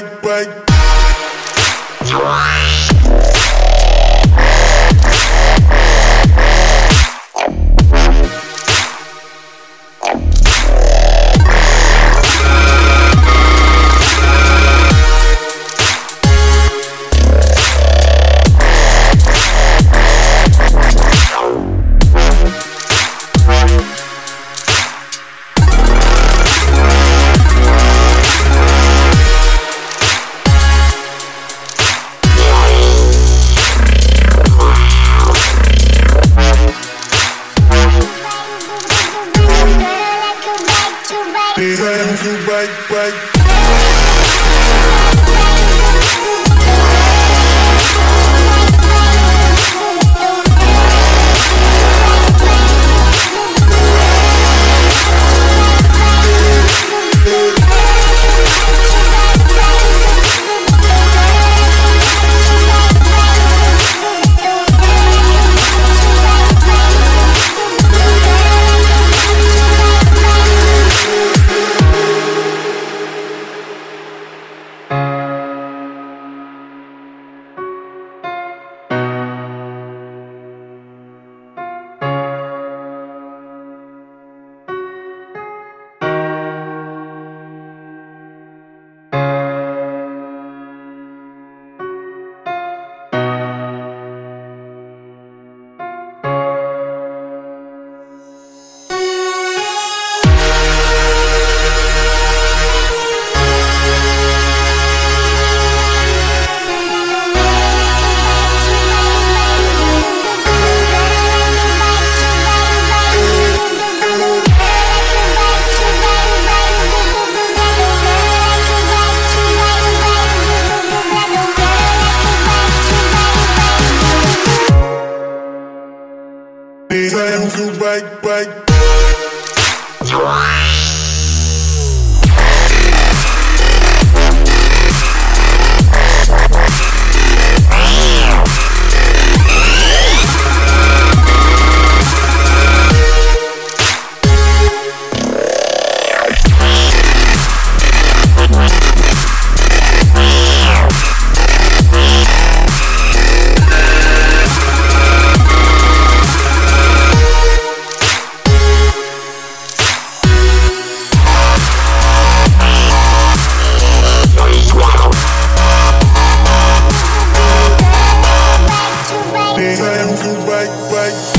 break, break. Bike, to bike, bike. right